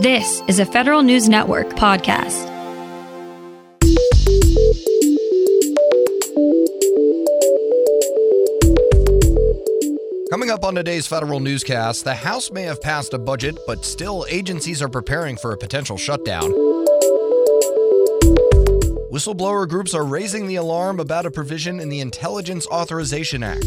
This is a Federal News Network podcast. Coming up on today's federal newscast, the House may have passed a budget, but still agencies are preparing for a potential shutdown. Whistleblower groups are raising the alarm about a provision in the Intelligence Authorization Act.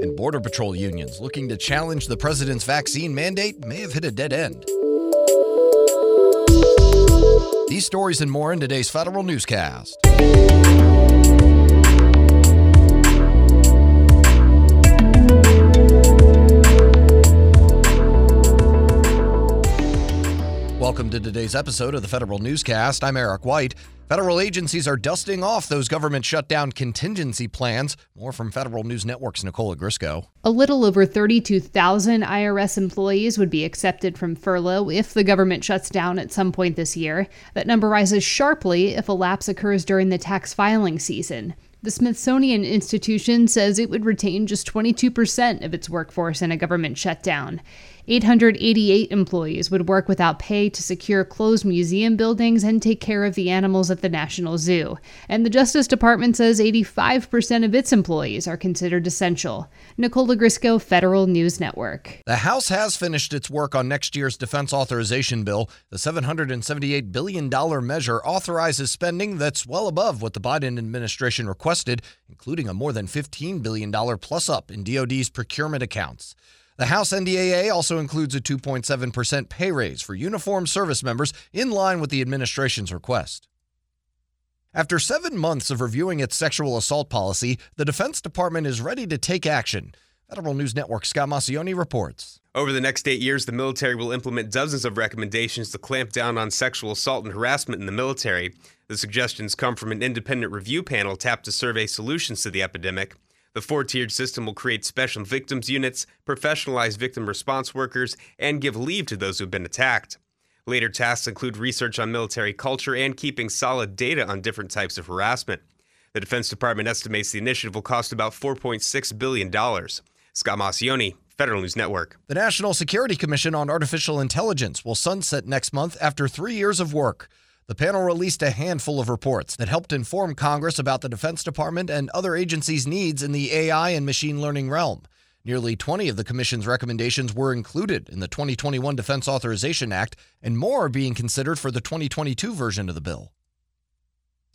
And Border Patrol unions looking to challenge the president's vaccine mandate may have hit a dead end. These stories and more in today's federal newscast. Welcome to today's episode of the Federal Newscast. I'm Eric White. Federal agencies are dusting off those government shutdown contingency plans. More from Federal News Network's Nicole Ogrysko. A little over 32,000 IRS employees would be accepted from furlough if the government shuts down at some point this year. That number rises sharply if a lapse occurs during the tax filing season. The Smithsonian Institution says it would retain just 22% of its workforce in a government shutdown. 888 employees would work without pay to secure closed museum buildings and take care of the animals at the National Zoo. And the Justice Department says 85% of its employees are considered essential. Nicole Ogrysko, Federal News Network. The House has finished its work on next year's defense authorization bill. The $778 billion measure authorizes spending that's well above what the Biden administration requested, including a more than $15 billion plus up in DoD's procurement accounts. The House NDAA also includes a 2.7% pay raise for uniformed service members in line with the administration's request. After seven months of reviewing its sexual assault policy, the Defense Department is ready to take action. Federal News Network Scott Maucione reports. Over the next eight years, the military will implement dozens of recommendations to clamp down on sexual assault and harassment in the military. The suggestions come from an independent review panel tapped to survey solutions to the epidemic. The four tiered system will create special victims units, professionalize victim response workers, and give leave to those who've been attacked. Later tasks include research on military culture and keeping solid data on different types of harassment. The Defense Department estimates the initiative will cost about $4.6 billion. Scott Maucione, Federal News Network. The National Security Commission on Artificial Intelligence will sunset next month after three years of work. The panel released a handful of reports that helped inform Congress about the Defense Department and other agencies' needs in the AI and machine learning realm. Nearly 20 of the Commission's recommendations were included in the 2021 Defense Authorization Act, and more are being considered for the 2022 version of the bill.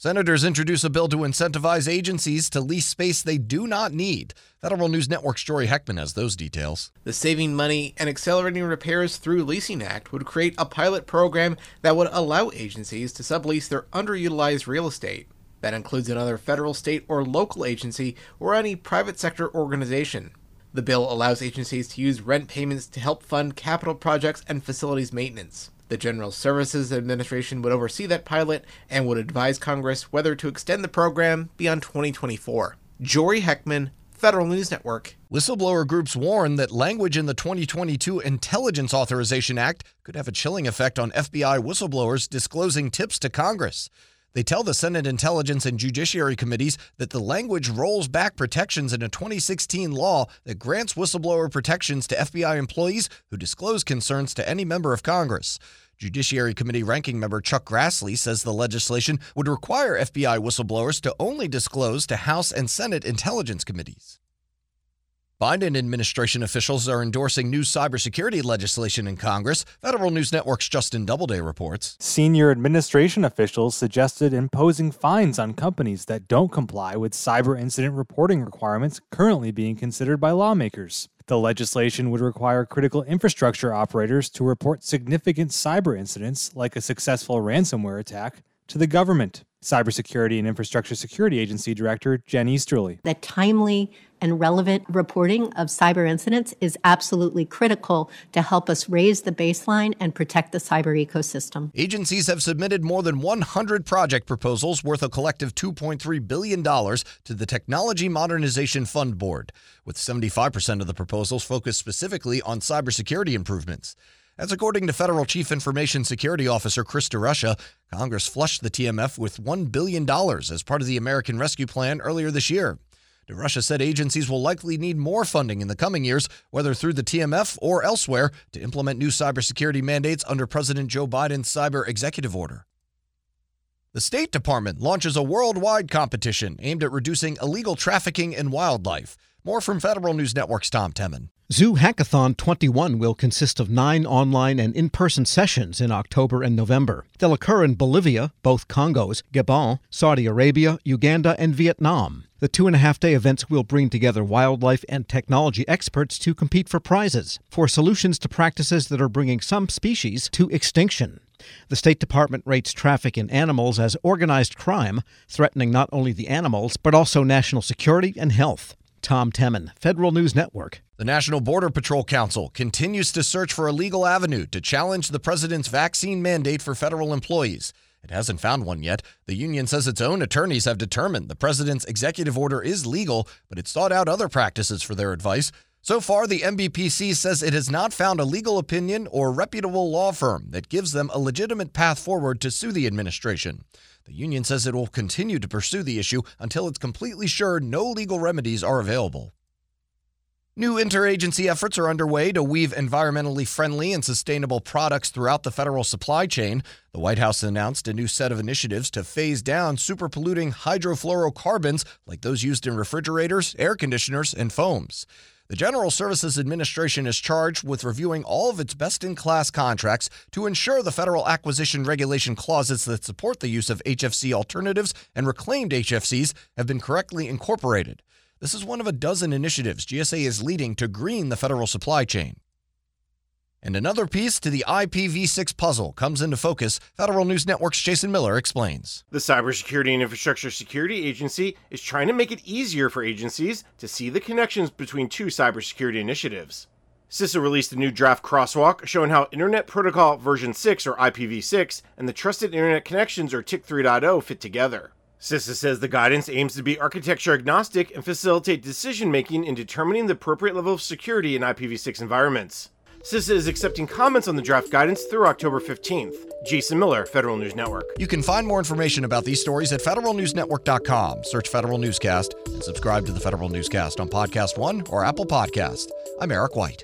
Senators introduce a bill to incentivize agencies to lease space they do not need. Federal News Network's Jory Heckman has those details. The Saving Money and Accelerating Repairs Through Leasing Act would create a pilot program that would allow agencies to sublease their underutilized real estate. That includes another federal, state, or local agency or any private sector organization. The bill allows agencies to use rent payments to help fund capital projects and facilities maintenance. The General Services Administration would oversee that pilot and would advise Congress whether to extend the program beyond 2024. Jory Heckman, Federal News Network. Whistleblower groups warn that language in the 2022 Intelligence Authorization Act could have a chilling effect on FBI whistleblowers disclosing tips to Congress. They tell the Senate Intelligence and Judiciary Committees that the language rolls back protections in a 2016 law that grants whistleblower protections to FBI employees who disclose concerns to any member of Congress. Judiciary Committee ranking member Chuck Grassley says the legislation would require FBI whistleblowers to only disclose to House and Senate intelligence committees. Biden administration officials are endorsing new cybersecurity legislation in Congress. Federal News Network's Justin Doubleday reports. Senior administration officials suggested imposing fines on companies that don't comply with cyber incident reporting requirements currently being considered by lawmakers. The legislation would require critical infrastructure operators to report significant cyber incidents, like a successful ransomware attack, to the government. Cybersecurity and Infrastructure Security Agency Director Jen Easterly. The timely and relevant reporting of cyber incidents is absolutely critical to help us raise the baseline and protect the cyber ecosystem. Agencies have submitted more than 100 project proposals worth a collective $2.3 billion to the Technology Modernization Fund Board, with 75% of the proposals focused specifically on cybersecurity improvements. As according to Federal Chief Information Security Officer Chris DeRusha, Congress flushed the TMF with $1 billion as part of the American Rescue Plan earlier this year. DeRusha said agencies will likely need more funding in the coming years, whether through the TMF or elsewhere, to implement new cybersecurity mandates under President Joe Biden's cyber executive order. The State Department launches a worldwide competition aimed at reducing illegal trafficking in wildlife. More from Federal News Network's Tom Temin. Zoo Hackathon 21 will consist of nine online and in person sessions in October and November. They'll occur in Bolivia, both Congos, Gabon, Saudi Arabia, Uganda, and Vietnam. The two and a half day events will bring together wildlife and technology experts to compete for prizes for solutions to practices that are bringing some species to extinction. The State Department rates traffic in animals as organized crime, threatening not only the animals, but also national security and health. Tom Temin, Federal News Network. The National Border Patrol Council continues to search for a legal avenue to challenge the president's vaccine mandate for federal employees. It hasn't found one yet. The union says its own attorneys have determined the president's executive order is legal, but it sought out other practices for their advice. So far, the NBPC says it has not found a legal opinion or reputable law firm that gives them a legitimate path forward to sue the administration. The union says it will continue to pursue the issue until it's completely sure no legal remedies are available. New interagency efforts are underway to weave environmentally friendly and sustainable products throughout the federal supply chain. The White House announced a new set of initiatives to phase down super polluting hydrofluorocarbons like those used in refrigerators, air conditioners, and foams. The General Services Administration is charged with reviewing all of its best in class contracts to ensure the federal acquisition regulation clauses that support the use of HFC alternatives and reclaimed HFCs have been correctly incorporated. This is one of a dozen initiatives GSA is leading to green the federal supply chain. And another piece to the IPv6 puzzle comes into focus. Federal News Network's Jason Miller explains. The Cybersecurity and Infrastructure Security Agency is trying to make it easier for agencies to see the connections between two cybersecurity initiatives. CISA released a new draft crosswalk showing how Internet Protocol version 6 or IPv6 and the Trusted Internet Connections or TIC 3.0 fit together. CISA says the guidance aims to be architecture agnostic and facilitate decision making in determining the appropriate level of security in IPv6 environments. CISA is accepting comments on the draft guidance through October 15th. Jason Miller, Federal News Network. You can find more information about these stories at federalnewsnetwork.com. Search Federal Newscast and subscribe to the Federal Newscast on Podcast One or Apple Podcast. I'm Eric White.